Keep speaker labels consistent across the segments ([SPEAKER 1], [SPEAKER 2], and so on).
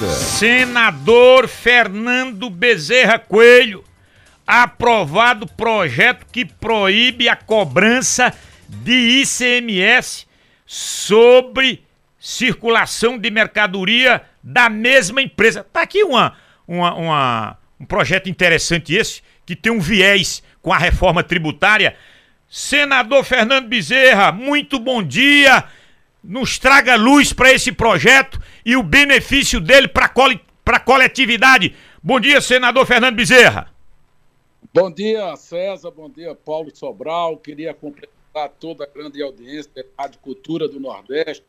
[SPEAKER 1] Senador Fernando Bezerra Coelho, aprovado projeto que proíbe a cobrança de ICMS sobre circulação de mercadoria da mesma empresa. Tá aqui uma, uma, uma, um projeto interessante esse, que tem um viés com a reforma tributária. Senador Fernando Bezerra, muito bom dia nos traga luz para esse projeto e o benefício dele para a coletividade. Bom dia, senador Fernando Bezerra.
[SPEAKER 2] Bom dia, César. Bom dia, Paulo Sobral. Queria cumprimentar toda a grande audiência da Rádio Cultura do Nordeste,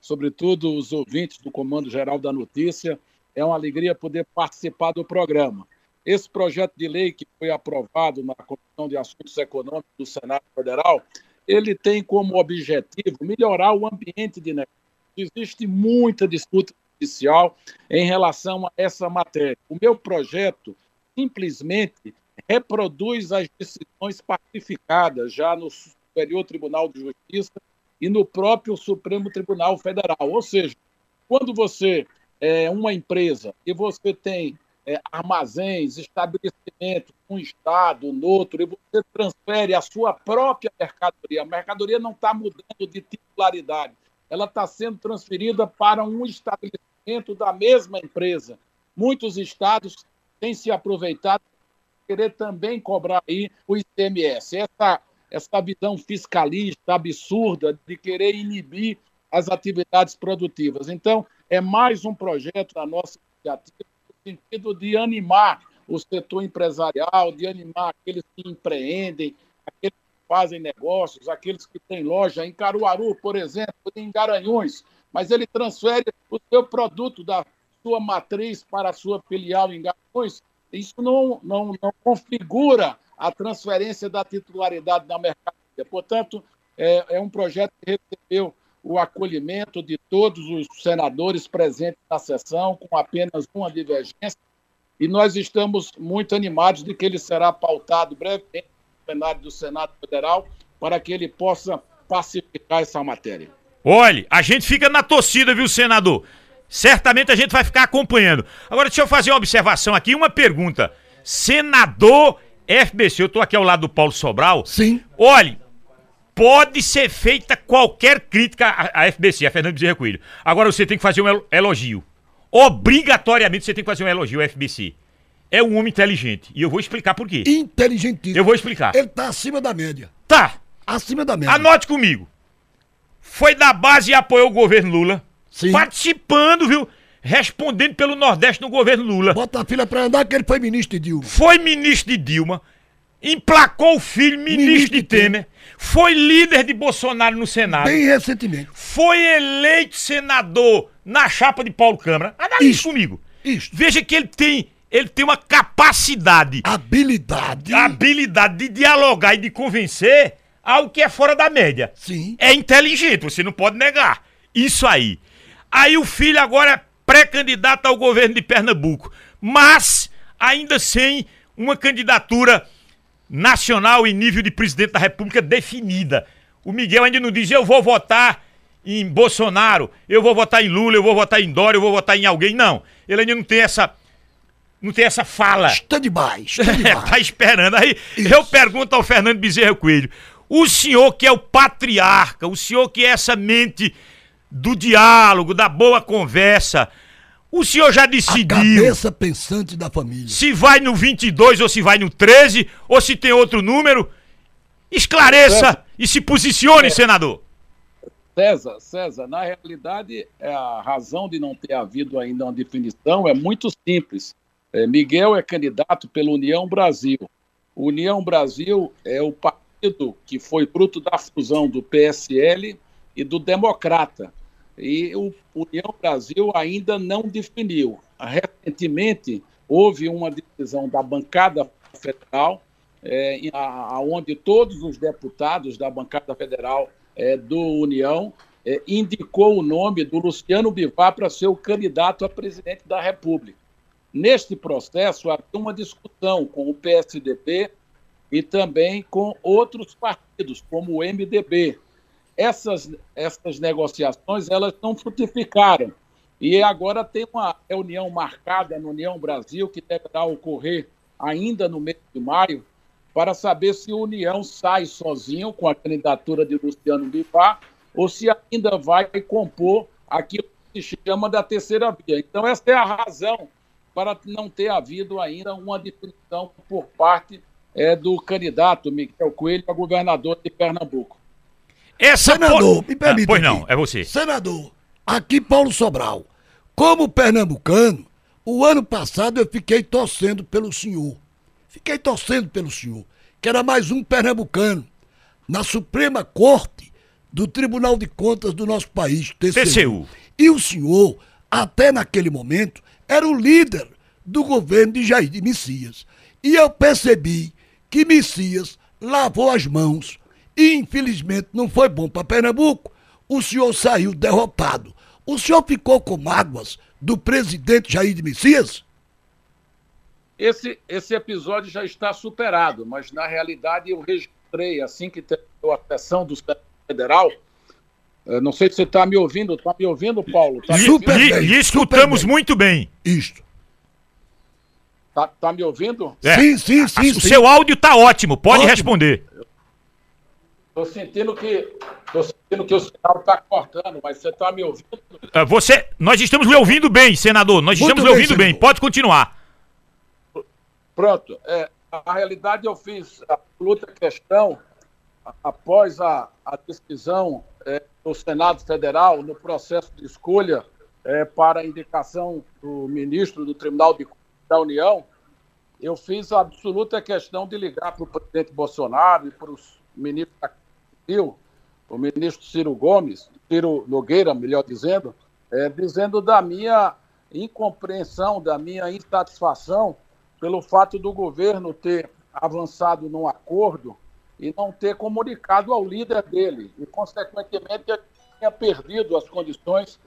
[SPEAKER 2] sobretudo os ouvintes do Comando Geral da Notícia. É uma alegria poder participar do programa. Esse projeto de lei que foi aprovado na Comissão de Assuntos Econômicos do Senado Federal ele tem como objetivo melhorar o ambiente de negócio. Existe muita disputa judicial em relação a essa matéria. O meu projeto simplesmente reproduz as decisões pacificadas já no Superior Tribunal de Justiça e no próprio Supremo Tribunal Federal. Ou seja, quando você é uma empresa e você tem é, armazéns, estabelecimentos, um estado, no outro, e você transfere a sua própria mercadoria. A mercadoria não está mudando de titularidade, ela está sendo transferida para um estabelecimento da mesma empresa. Muitos estados têm se aproveitado querer também cobrar aí o ICMS. Essa, essa visão fiscalista absurda de querer inibir as atividades produtivas. Então, é mais um projeto da nossa iniciativa sentido de animar o setor empresarial, de animar aqueles que empreendem, aqueles que fazem negócios, aqueles que têm loja em Caruaru, por exemplo, em Garanhuns, mas ele transfere o seu produto da sua matriz para a sua filial em Garanhuns. Isso não, não, não configura a transferência da titularidade da mercadoria. Portanto, é, é um projeto que recebeu o acolhimento de todos os senadores presentes na sessão, com apenas uma divergência, e nós estamos muito animados de que ele será pautado brevemente plenário do Senado Federal para que ele possa pacificar essa matéria.
[SPEAKER 1] Olhe, a gente fica na torcida, viu, senador? Certamente a gente vai ficar acompanhando. Agora, deixa eu fazer uma observação aqui, uma pergunta. Senador FBC, eu tô aqui ao lado do Paulo Sobral.
[SPEAKER 3] Sim.
[SPEAKER 1] Olhe, pode ser feita qualquer crítica à, FBC, a Fernando Bezerra Coelho. Agora você tem que fazer um elogio. Obrigatoriamente você tem que fazer um elogio ao FBC. É um homem inteligente. E eu vou explicar por quê.
[SPEAKER 3] Inteligentíssimo.
[SPEAKER 1] Eu vou explicar.
[SPEAKER 3] Ele tá acima da média.
[SPEAKER 1] Tá.
[SPEAKER 3] Acima da média.
[SPEAKER 1] Anote comigo. Foi da base e apoiou o governo Lula.
[SPEAKER 3] Sim.
[SPEAKER 1] Participando, viu? Respondendo pelo Nordeste no governo Lula.
[SPEAKER 3] Bota a fila pra andar que ele foi ministro de Dilma.
[SPEAKER 1] Foi ministro de Dilma emplacou o filho, ministro, ministro de Temer, foi líder de Bolsonaro no Senado.
[SPEAKER 3] Bem recentemente.
[SPEAKER 1] Foi eleito senador na chapa de Paulo Câmara. Analise isso comigo.
[SPEAKER 3] Isso.
[SPEAKER 1] Veja que ele tem, ele tem uma capacidade.
[SPEAKER 3] Habilidade.
[SPEAKER 1] Habilidade de dialogar e de convencer algo que é fora da média.
[SPEAKER 3] Sim.
[SPEAKER 1] É inteligente, você não pode negar. Isso aí. Aí o filho agora é pré-candidato ao governo de Pernambuco, mas ainda sem uma candidatura nacional e nível de presidente da República definida. O Miguel ainda não diz, eu vou votar em Bolsonaro, eu vou votar em Lula, eu vou votar em Dória, eu vou votar em alguém. Não. Ele ainda não tem essa. Não tem essa fala.
[SPEAKER 3] Está demais. Está
[SPEAKER 1] demais. tá esperando. Aí Isso. eu pergunto ao Fernando Bezerra Coelho: o senhor que é o patriarca, o senhor que é essa mente do diálogo, da boa conversa, o senhor já decidiu. A
[SPEAKER 3] cabeça pensante da família.
[SPEAKER 1] Se vai no 22 ou se vai no 13 ou se tem outro número. Esclareça César, e se posicione, é, senador.
[SPEAKER 2] César, César, na realidade, é a razão de não ter havido ainda uma definição é muito simples. É, Miguel é candidato pela União Brasil. União Brasil é o partido que foi fruto da fusão do PSL e do Democrata e o União Brasil ainda não definiu. Recentemente, houve uma decisão da bancada federal, é, onde todos os deputados da bancada federal é, do União é, indicou o nome do Luciano Bivar para ser o candidato a presidente da República. Neste processo, havia uma discussão com o PSDB e também com outros partidos, como o MDB, essas, essas negociações elas não frutificaram. E agora tem uma reunião marcada no União Brasil, que deverá ocorrer ainda no mês de maio, para saber se o União sai sozinho com a candidatura de Luciano Bivar ou se ainda vai compor aquilo que se chama da terceira via. Então, essa é a razão para não ter havido ainda uma definição por parte é, do candidato Miguel Coelho a governador de Pernambuco.
[SPEAKER 3] Essa Senador, po... me permite. Ah,
[SPEAKER 1] pois não, é você.
[SPEAKER 3] Senador, aqui Paulo Sobral. Como pernambucano, o ano passado eu fiquei torcendo pelo senhor. Fiquei torcendo pelo senhor, que era mais um pernambucano na Suprema Corte do Tribunal de Contas do nosso país, TCU. TCU. E o senhor, até naquele momento, era o líder do governo de Jair de Messias. E eu percebi que Messias lavou as mãos e infelizmente não foi bom para Pernambuco. O senhor saiu derrotado. O senhor ficou com mágoas do presidente Jair de Messias?
[SPEAKER 2] Esse, esse episódio já está superado, mas na realidade eu registrei assim que terminou a sessão do Federal. Eh, não sei se você está me ouvindo. Está me ouvindo, Paulo? Tá
[SPEAKER 1] super bem, e escutamos bem. muito bem.
[SPEAKER 3] Isto.
[SPEAKER 2] Tá, tá me ouvindo?
[SPEAKER 3] É. Sim, sim, sim.
[SPEAKER 1] O sim. seu áudio está ótimo, pode ótimo. responder.
[SPEAKER 2] Estou sentindo que tô sentindo que o sinal está cortando, mas você está me ouvindo?
[SPEAKER 1] É, você, nós estamos lhe ouvindo bem, senador. Nós muito estamos lhe ouvindo bem. Pode continuar.
[SPEAKER 2] Pronto. É, a realidade, eu fiz a luta questão após a, a decisão é, do Senado Federal no processo de escolha é, para a indicação do ministro do Tribunal de da União, eu fiz a absoluta questão de ligar para o presidente Bolsonaro e para os ministros da Rio, o ministro Ciro Gomes, Ciro Nogueira, melhor dizendo, é, dizendo da minha incompreensão, da minha insatisfação pelo fato do governo ter avançado num acordo e não ter comunicado ao líder dele. E, consequentemente, ele tinha perdido as condições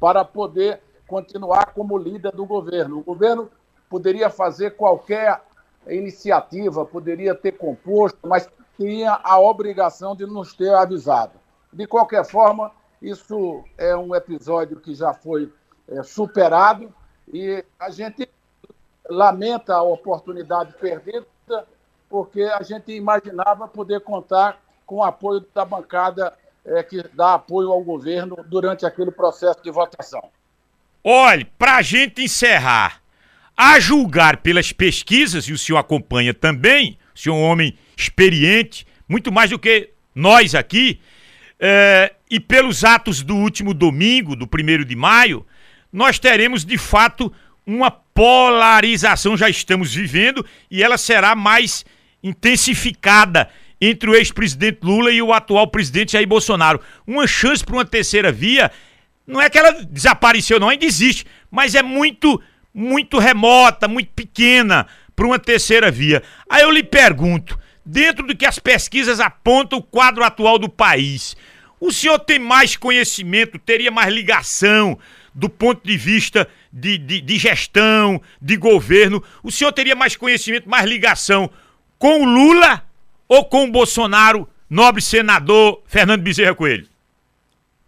[SPEAKER 2] para poder continuar como líder do governo. O governo poderia fazer qualquer iniciativa, poderia ter composto, mas tinha a obrigação de nos ter avisado. De qualquer forma, isso é um episódio que já foi é, superado e a gente lamenta a oportunidade perdida, porque a gente imaginava poder contar com o apoio da bancada é, que dá apoio ao governo durante aquele processo de votação.
[SPEAKER 1] Olhe, para a gente encerrar, a julgar pelas pesquisas, e o senhor acompanha também, o senhor é um homem experiente, muito mais do que nós aqui, é, e pelos atos do último domingo, do primeiro de maio, nós teremos de fato uma polarização, já estamos vivendo, e ela será mais intensificada entre o ex-presidente Lula e o atual presidente Jair Bolsonaro. Uma chance para uma terceira via, não é que ela desapareceu, não, ainda existe, mas é muito, muito remota, muito pequena para uma terceira via. Aí eu lhe pergunto, dentro do que as pesquisas apontam o quadro atual do país, o senhor tem mais conhecimento, teria mais ligação do ponto de vista de, de, de gestão, de governo? O senhor teria mais conhecimento, mais ligação com o Lula ou com o Bolsonaro, nobre senador Fernando Bezerra Coelho?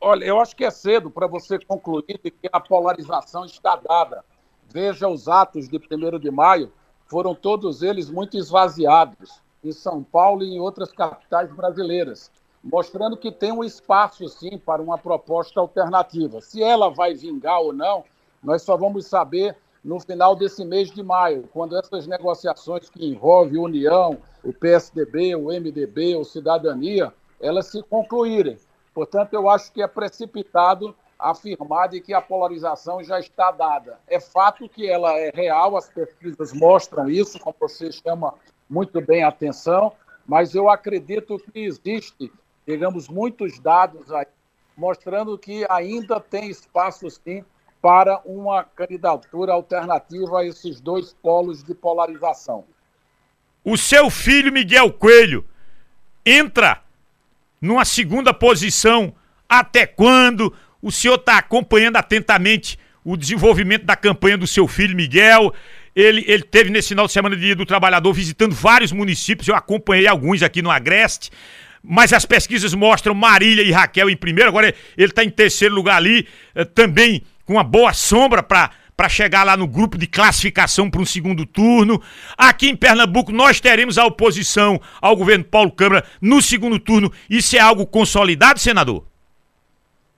[SPEAKER 2] Olha, eu acho que é cedo para você concluir que a polarização está dada. Veja os atos de 1 de maio, foram todos eles muito esvaziados em São Paulo e em outras capitais brasileiras, mostrando que tem um espaço, sim, para uma proposta alternativa. Se ela vai vingar ou não, nós só vamos saber no final desse mês de maio, quando essas negociações que envolvem União, o PSDB, o MDB, o Cidadania, elas se concluírem. Portanto, eu acho que é precipitado afirmar de que a polarização já está dada. É fato que ela é real, as pesquisas mostram isso, como você chama muito bem a atenção, mas eu acredito que existe, digamos, muitos dados aí mostrando que ainda tem espaço sim para uma candidatura alternativa a esses dois polos de polarização.
[SPEAKER 1] O seu filho Miguel Coelho entra numa segunda posição até quando? O senhor está acompanhando atentamente o desenvolvimento da campanha do seu filho Miguel. Ele, ele teve nesse final de semana de Dia do Trabalhador visitando vários municípios, eu acompanhei alguns aqui no Agreste mas as pesquisas mostram Marília e Raquel em primeiro, agora ele está em terceiro lugar ali, eh, também com uma boa sombra para para chegar lá no grupo de classificação para um segundo turno. Aqui em Pernambuco nós teremos a oposição ao governo Paulo Câmara no segundo turno. Isso é algo consolidado, senador?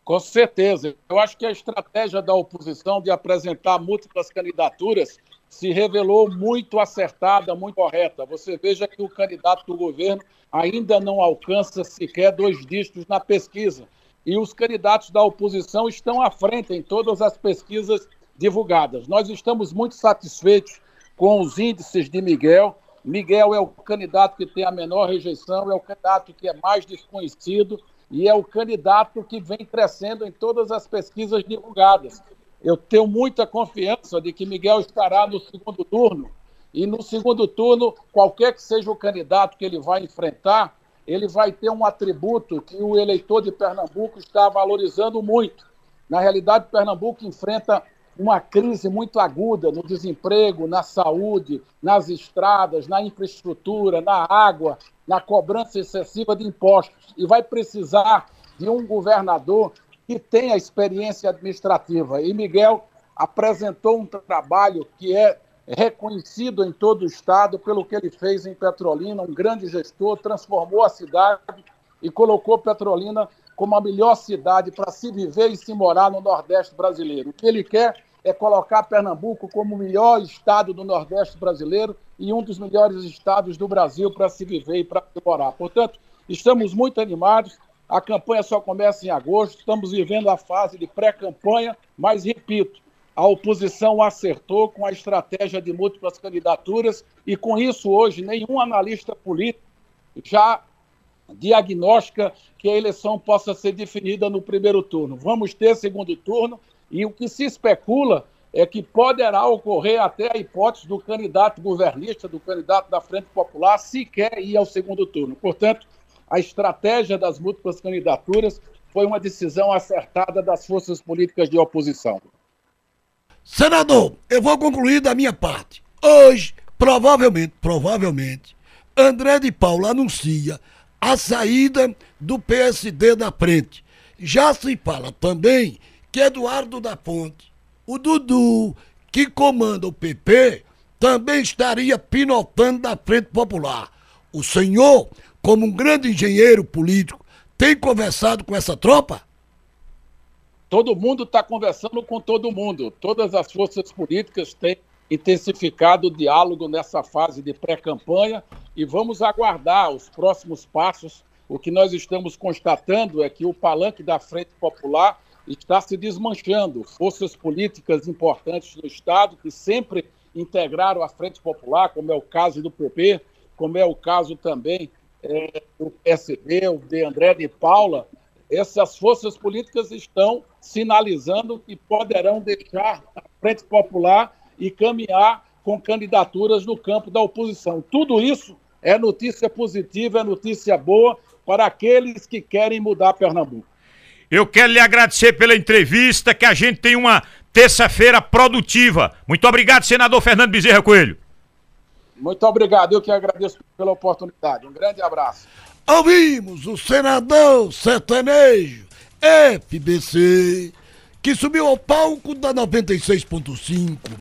[SPEAKER 2] Com certeza. Eu acho que a estratégia da oposição de apresentar múltiplas candidaturas se revelou muito acertada, muito correta. Você veja que o candidato do governo ainda não alcança sequer dois dígitos na pesquisa. E os candidatos da oposição estão à frente em todas as pesquisas divulgadas. Nós estamos muito satisfeitos com os índices de Miguel. Miguel é o candidato que tem a menor rejeição, é o candidato que é mais desconhecido e é o candidato que vem crescendo em todas as pesquisas divulgadas. Eu tenho muita confiança de que Miguel estará no segundo turno. E no segundo turno, qualquer que seja o candidato que ele vai enfrentar, ele vai ter um atributo que o eleitor de Pernambuco está valorizando muito. Na realidade, Pernambuco enfrenta uma crise muito aguda no desemprego, na saúde, nas estradas, na infraestrutura, na água, na cobrança excessiva de impostos. E vai precisar de um governador que tenha experiência administrativa. E Miguel apresentou um trabalho que é reconhecido em todo o estado pelo que ele fez em Petrolina, um grande gestor, transformou a cidade e colocou Petrolina como a melhor cidade para se viver e se morar no Nordeste brasileiro. O que ele quer é colocar Pernambuco como o melhor estado do Nordeste brasileiro e um dos melhores estados do Brasil para se viver e para se morar. Portanto, estamos muito animados. A campanha só começa em agosto, estamos vivendo a fase de pré-campanha, mas repito, a oposição acertou com a estratégia de múltiplas candidaturas e com isso hoje nenhum analista político já diagnostica que a eleição possa ser definida no primeiro turno. Vamos ter segundo turno e o que se especula é que poderá ocorrer até a hipótese do candidato governista, do candidato da Frente Popular, sequer ir ao segundo turno. Portanto, a estratégia das múltiplas candidaturas foi uma decisão acertada das forças políticas de oposição.
[SPEAKER 3] Senador, eu vou concluir da minha parte. Hoje, provavelmente, provavelmente, André de Paula anuncia a saída do PSD da frente. Já se fala também que Eduardo da Ponte, o Dudu, que comanda o PP, também estaria pinotando da Frente Popular. O senhor, como um grande engenheiro político, tem conversado com essa tropa?
[SPEAKER 2] Todo mundo está conversando com todo mundo. Todas as forças políticas têm intensificado o diálogo nessa fase de pré-campanha e vamos aguardar os próximos passos. O que nós estamos constatando é que o palanque da Frente Popular está se desmanchando. Forças políticas importantes no Estado que sempre integraram a Frente Popular, como é o caso do PP, como é o caso também é, do PSB, o de André de Paula, essas forças políticas estão sinalizando que poderão deixar a Frente Popular e caminhar com candidaturas no campo da oposição. Tudo isso é notícia positiva, é notícia boa para aqueles que querem mudar Pernambuco.
[SPEAKER 1] Eu quero lhe agradecer pela entrevista, que a gente tem uma terça-feira produtiva. Muito obrigado, senador Fernando Bezerra Coelho.
[SPEAKER 2] Muito obrigado, eu que agradeço pela oportunidade. Um grande abraço.
[SPEAKER 3] Ouvimos o senador sertanejo FBC, que subiu ao palco da 96.5.